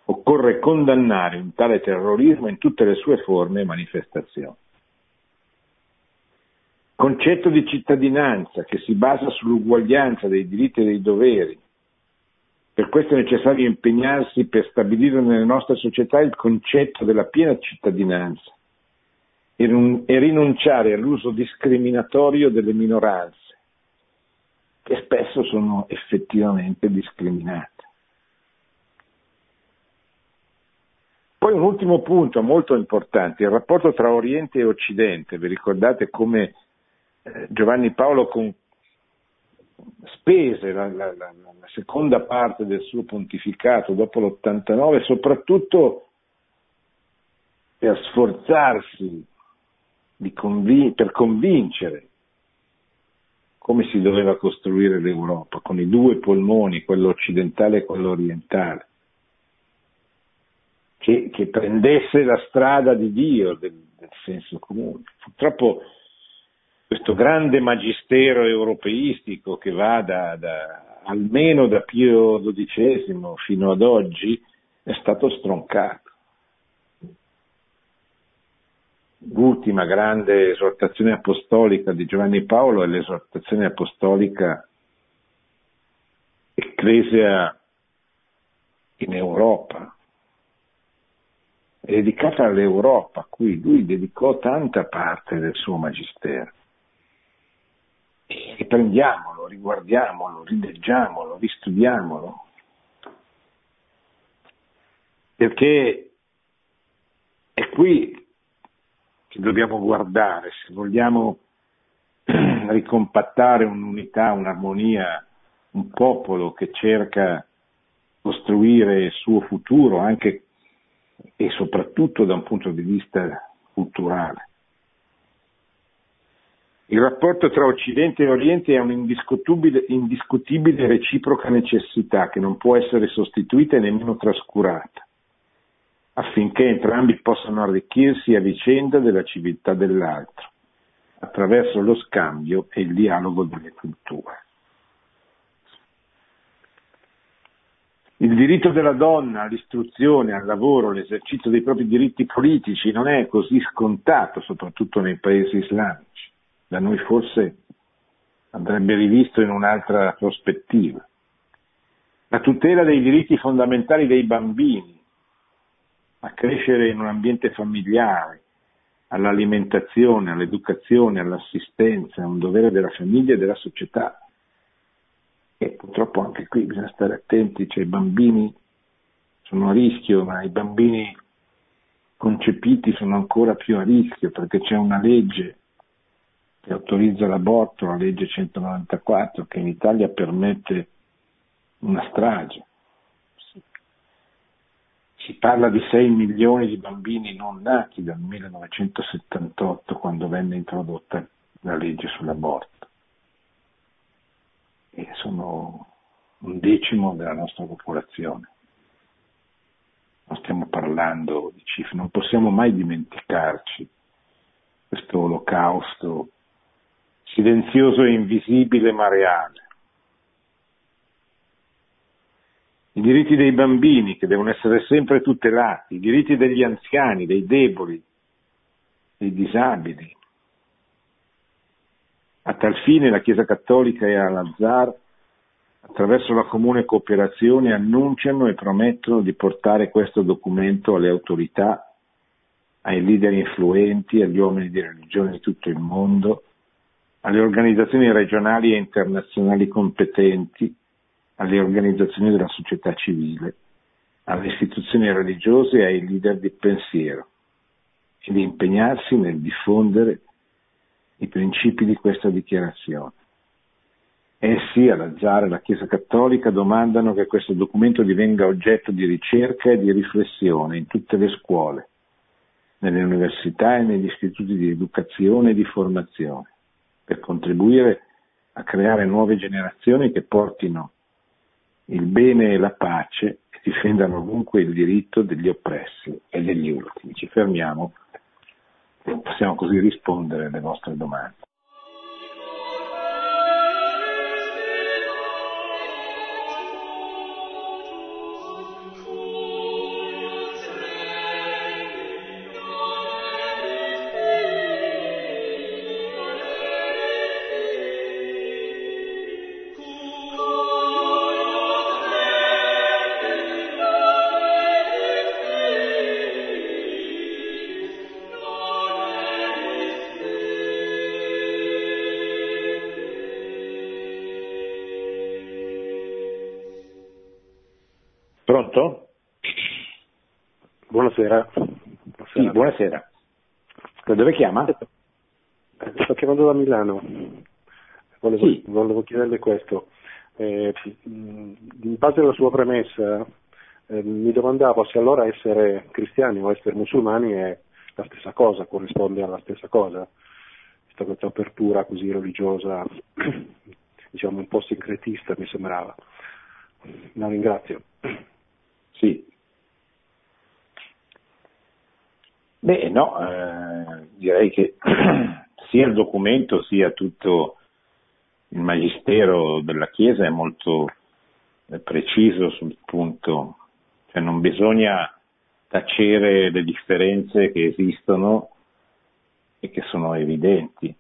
Occorre condannare un tale terrorismo in tutte le sue forme e manifestazioni concetto di cittadinanza che si basa sull'uguaglianza dei diritti e dei doveri. Per questo è necessario impegnarsi per stabilire nelle nostre società il concetto della piena cittadinanza e rinunciare all'uso discriminatorio delle minoranze, che spesso sono effettivamente discriminate. Poi un ultimo punto molto importante, il rapporto tra Oriente e Occidente. Vi ricordate come Giovanni Paolo con, spese la, la, la, la, seconda parte del suo pontificato dopo l'89 soprattutto per sforzarsi convin- per convincere come si doveva costruire l'Europa, con i due polmoni, quello occidentale e quello orientale, che, che prendesse la strada di Dio, del, del senso comune. Purtroppo questo grande magistero europeistico che va da, da, almeno da Pio XII fino ad oggi è stato stroncato. L'ultima grande esortazione apostolica di Giovanni Paolo è l'esortazione apostolica Ecclesia in Europa, è dedicata all'Europa, a cui lui dedicò tanta parte del suo magistero riprendiamolo, riguardiamolo, rileggiamolo, ristudiamolo, perché è qui che dobbiamo guardare, se vogliamo ricompattare un'unità, un'armonia, un popolo che cerca costruire il suo futuro anche e soprattutto da un punto di vista culturale. Il rapporto tra Occidente e Oriente è un'indiscutibile indiscutibile reciproca necessità che non può essere sostituita e nemmeno trascurata, affinché entrambi possano arricchirsi a vicenda della civiltà dell'altro, attraverso lo scambio e il dialogo delle culture. Il diritto della donna all'istruzione, al lavoro, all'esercizio dei propri diritti politici non è così scontato, soprattutto nei paesi islamici da noi forse andrebbe rivisto in un'altra prospettiva. La tutela dei diritti fondamentali dei bambini, a crescere in un ambiente familiare, all'alimentazione, all'educazione, all'assistenza, è un dovere della famiglia e della società. E purtroppo anche qui bisogna stare attenti, cioè i bambini sono a rischio, ma i bambini concepiti sono ancora più a rischio perché c'è una legge che autorizza l'aborto, la legge 194, che in Italia permette una strage. Si parla di 6 milioni di bambini non nati dal 1978 quando venne introdotta la legge sull'aborto. E sono un decimo della nostra popolazione. Non stiamo parlando di cifre, non possiamo mai dimenticarci questo olocausto silenzioso e invisibile ma reale. I diritti dei bambini che devono essere sempre tutelati, i diritti degli anziani, dei deboli, dei disabili. A tal fine la Chiesa Cattolica e Al-Azhar, attraverso la comune cooperazione, annunciano e promettono di portare questo documento alle autorità, ai leader influenti, agli uomini di religione di tutto il mondo, alle organizzazioni regionali e internazionali competenti, alle organizzazioni della società civile, alle istituzioni religiose e ai leader di pensiero e di impegnarsi nel diffondere i principi di questa dichiarazione. Essi, all'Azzare e alla Chiesa Cattolica, domandano che questo documento divenga oggetto di ricerca e di riflessione in tutte le scuole, nelle università e negli istituti di educazione e di formazione per contribuire a creare nuove generazioni che portino il bene e la pace e difendano ovunque il diritto degli oppressi e degli ultimi. Ci fermiamo e possiamo così rispondere alle vostre domande. Buonasera. Da dove chiama? Sto chiamando da Milano. Volevo, sì. volevo chiederle questo. Eh, in base alla sua premessa, eh, mi domandavo se allora essere cristiani o essere musulmani è la stessa cosa, corrisponde alla stessa cosa. Questa, questa apertura così religiosa, diciamo un po' sincretista mi sembrava. La ringrazio. Sì. Beh, no, eh, direi che sia il documento sia tutto il magistero della Chiesa è molto eh, preciso sul punto, cioè non bisogna tacere le differenze che esistono e che sono evidenti,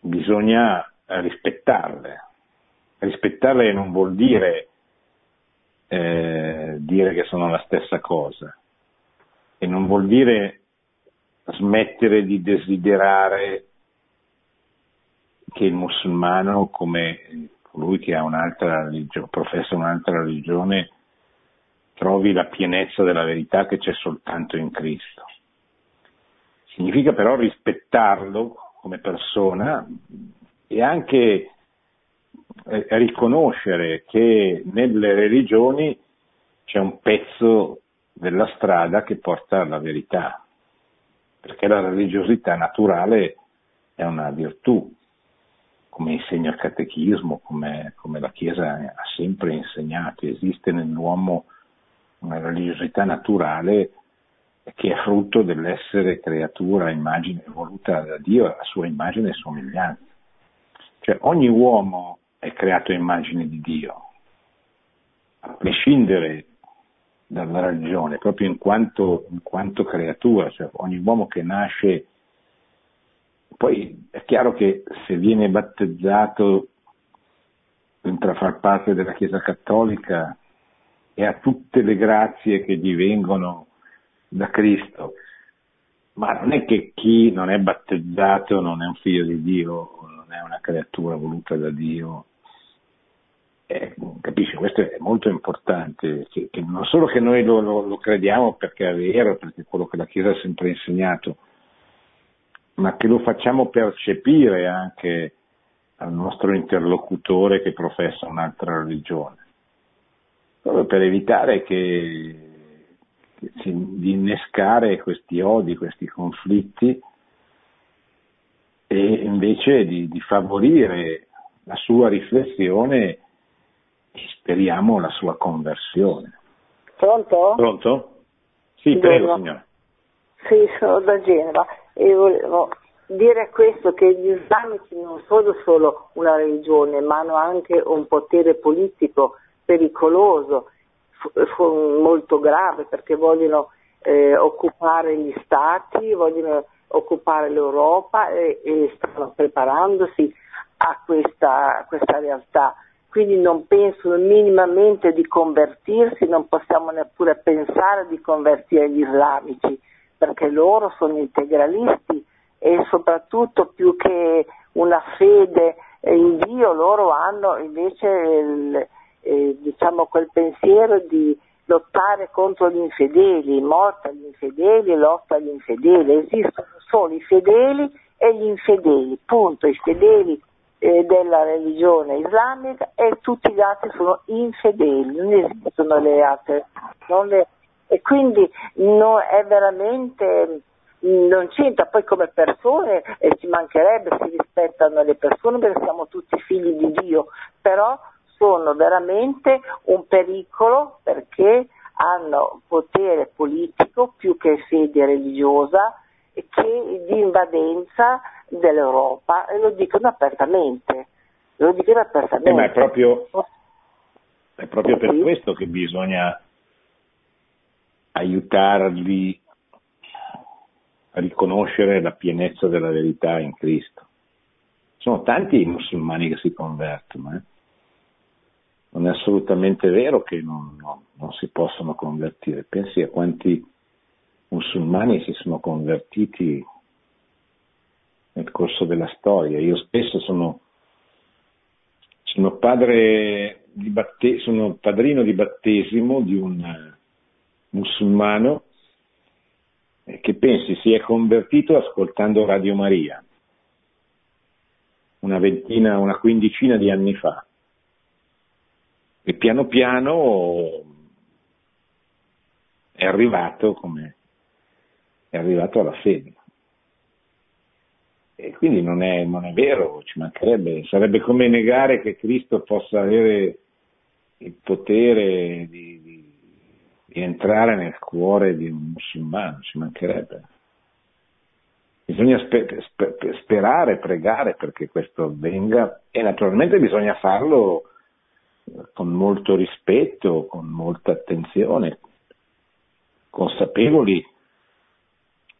bisogna rispettarle. Rispettarle non vuol dire eh, dire che sono la stessa cosa e non vuol dire smettere di desiderare che il musulmano, come colui che ha un'altra religione, professa un'altra religione, trovi la pienezza della verità che c'è soltanto in Cristo. Significa però rispettarlo come persona e anche eh, riconoscere che nelle religioni c'è un pezzo della strada che porta alla verità, perché la religiosità naturale è una virtù, come insegna il catechismo, come, come la Chiesa ha sempre insegnato, esiste nell'uomo una religiosità naturale che è frutto dell'essere creatura immagine voluta da Dio a sua immagine e somiglianza. Cioè ogni uomo è creato immagine di Dio, a prescindere dalla religione, proprio in quanto, in quanto creatura, cioè ogni uomo che nasce poi è chiaro che se viene battezzato entra a far parte della Chiesa Cattolica e ha tutte le grazie che gli vengono da Cristo. Ma non è che chi non è battezzato non è un figlio di Dio, non è una creatura voluta da Dio. Eh, capisci, questo è molto importante, che, che non solo che noi lo, lo, lo, crediamo perché è vero, perché è quello che la Chiesa ha sempre insegnato, ma che lo facciamo percepire anche al nostro interlocutore che professa un'altra religione, proprio per evitare che, che, di innescare questi odi, questi conflitti e invece di, di favorire la sua riflessione e speriamo la sua conversione. Pronto? Pronto? Sì, prego signora. Sì, sono da Genova e volevo dire questo che gli islamici non sono solo una religione, ma hanno anche un potere politico pericoloso, molto grave, perché vogliono eh, occupare gli stati, vogliono occupare l'Europa e, e stanno preparandosi a questa, a questa realtà. Quindi non pensano minimamente di convertirsi, non possiamo neppure pensare di convertire gli islamici, perché loro sono integralisti e soprattutto più che una fede in Dio loro hanno invece il, eh, diciamo quel pensiero di lottare contro gli infedeli, morta agli infedeli, lotta agli infedeli, esistono solo i fedeli e gli infedeli, punto, i fedeli eh, della religione islamica e tutti gli altri sono infedeli, non esistono le altre, le, e quindi no, è veramente non c'entra. Poi come persone e ci mancherebbe si rispettano le persone perché siamo tutti figli di Dio, però sono veramente un pericolo perché hanno potere politico più che fede religiosa e che di invadenza dell'Europa e lo dicono apertamente. Lo dicono apertamente. Eh, ma è proprio, è proprio per sì. questo che bisogna aiutarli a riconoscere la pienezza della verità in Cristo. Sono tanti i musulmani che si convertono, eh? non è assolutamente vero che non, non, non, si possono convertire. Pensi a quanti musulmani si sono convertiti nel corso della storia. Io stesso sono, sono, di batte, sono padrino di battesimo di un musulmano che pensi si è convertito ascoltando Radio Maria una ventina, una quindicina di anni fa. E piano piano è arrivato come è arrivato alla fede. E quindi non è, non è vero, ci mancherebbe, sarebbe come negare che Cristo possa avere il potere di, di di entrare nel cuore di un musulmano, ci mancherebbe. Bisogna sper- sper- sperare, pregare perché questo avvenga e naturalmente bisogna farlo con molto rispetto, con molta attenzione, consapevoli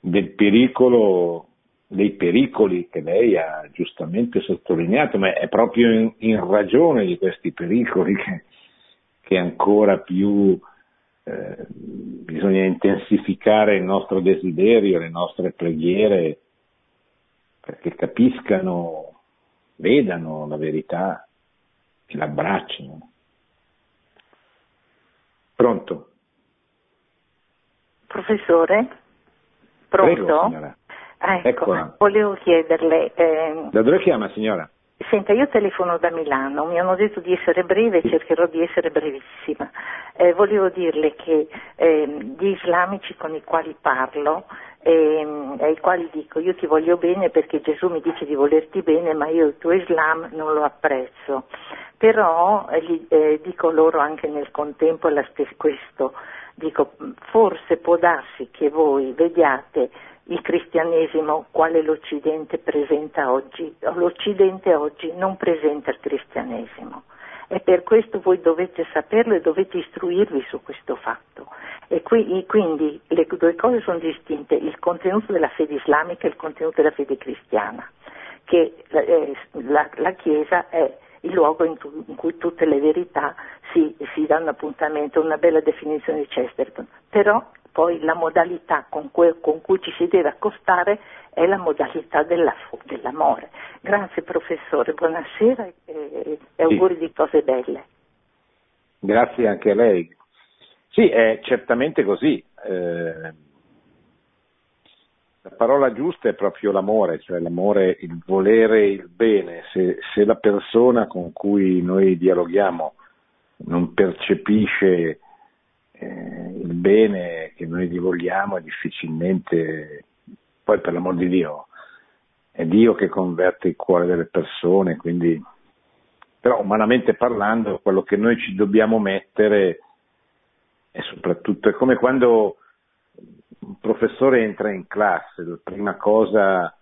del pericolo, dei pericoli che lei ha giustamente sottolineato, ma è proprio in, in ragione di questi pericoli che, che ancora più eh, bisogna intensificare il nostro desiderio, le nostre preghiere perché capiscano, vedano la verità e l'abbracciano. Pronto? Professore? Pronto? Prego, ecco, Eccola. volevo chiederle... Eh... Da dove chiama signora? Senta, io telefono da Milano, mi hanno detto di essere breve e cercherò di essere brevissima. Eh, volevo dirle che eh, gli islamici con i quali parlo, eh, ai quali dico io ti voglio bene perché Gesù mi dice di volerti bene, ma io il tuo Islam non lo apprezzo. Però eh, gli, eh, dico loro anche nel contempo questo, dico forse può darsi che voi vediate il cristianesimo quale l'Occidente presenta oggi. L'Occidente oggi non presenta il cristianesimo e per questo voi dovete saperlo e dovete istruirvi su questo fatto. E qui, quindi le due cose sono distinte, il contenuto della fede islamica e il contenuto della fede cristiana, che eh, la, la Chiesa è il luogo in, tu, in, cui tutte le verità si, si danno appuntamento, una bella definizione di Chesterton, però poi la modalità con cui, con cui ci si deve accostare è la modalità della, dell'amore. Grazie professore, buonasera e, e auguri sì. di cose belle. Grazie anche a lei. Sì, è certamente così. Eh, la parola giusta è proprio l'amore, cioè l'amore, il volere il bene. Se, se la persona con cui noi dialoghiamo non percepisce eh, il bene che noi gli vogliamo, difficilmente, poi per l'amor di Dio, è Dio che converte il cuore delle persone, quindi, però umanamente parlando, quello che noi ci dobbiamo mettere è soprattutto, è come quando un professore entra in classe, la prima cosa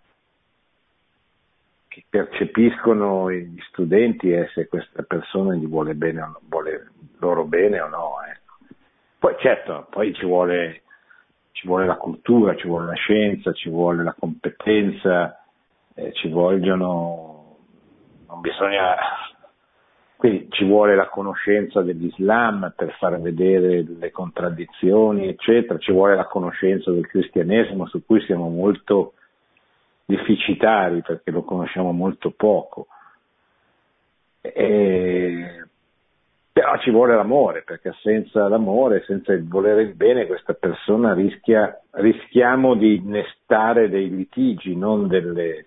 che percepiscono gli studenti è se questa persona gli vuole, bene, vuole loro bene o no. Ecco. Poi certo, poi ci vuole, ci vuole, la cultura, ci vuole la scienza, ci vuole la competenza, eh, ci vogliono, non bisogna quindi ci vuole la conoscenza dell'Islam per far vedere le contraddizioni, eccetera, ci vuole la conoscenza del cristianesimo su cui siamo molto deficitari perché lo conosciamo molto poco. E... Però ci vuole l'amore, perché senza l'amore, senza il volere il bene, questa persona rischia, rischiamo di innestare dei litigi, non delle,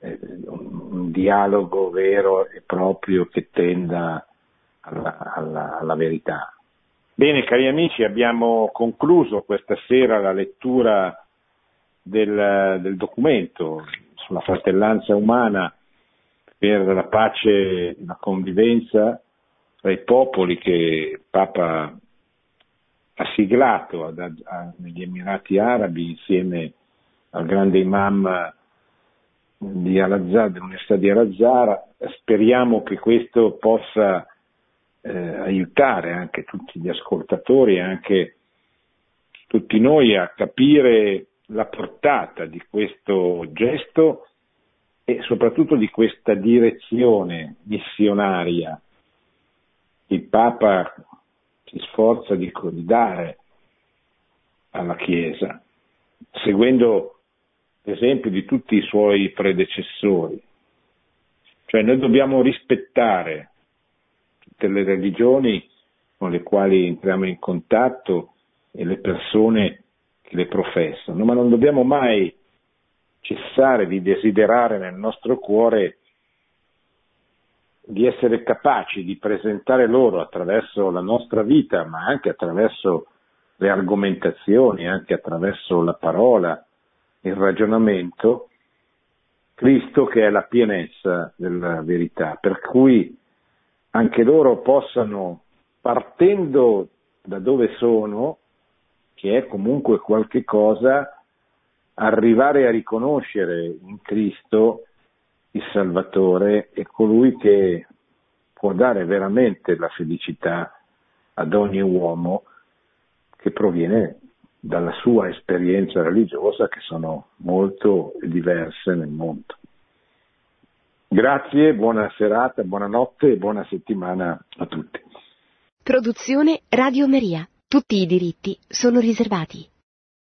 eh, un dialogo vero e proprio che tenda alla, alla, alla verità. Bene, cari amici, abbiamo concluso questa sera la lettura del, del, documento sulla fratellanza umana per la pace e la convivenza tra i popoli che Papa ha siglato ad, a, negli Emirati Arabi insieme al grande imam di Al-Azhar, dell'Università di Al-Azhar. Speriamo che questo possa eh, aiutare anche tutti gli ascoltatori e anche tutti noi a capire la portata di questo gesto e soprattutto di questa direzione missionaria il Papa si sforza di, di dare alla Chiesa, seguendo esempio di tutti i suoi predecessori. Cioè noi dobbiamo rispettare tutte le religioni con le quali entriamo in contatto e le persone che le professano, ma non dobbiamo mai cessare di desiderare nel nostro cuore di essere capaci di presentare loro attraverso la nostra vita, ma anche attraverso le argomentazioni, anche attraverso la parola, il ragionamento, Cristo che è la pienezza della verità, per cui anche loro possano, partendo da dove sono, che è comunque qualche cosa, arrivare a riconoscere in Cristo il Salvatore e colui che può dare veramente la felicità ad ogni uomo che proviene dalla sua esperienza religiosa che sono molto diverse nel mondo. Grazie, buona serata, buonanotte e buona settimana a tutti. Produzione Radio Maria. Tutti i diritti sono riservati.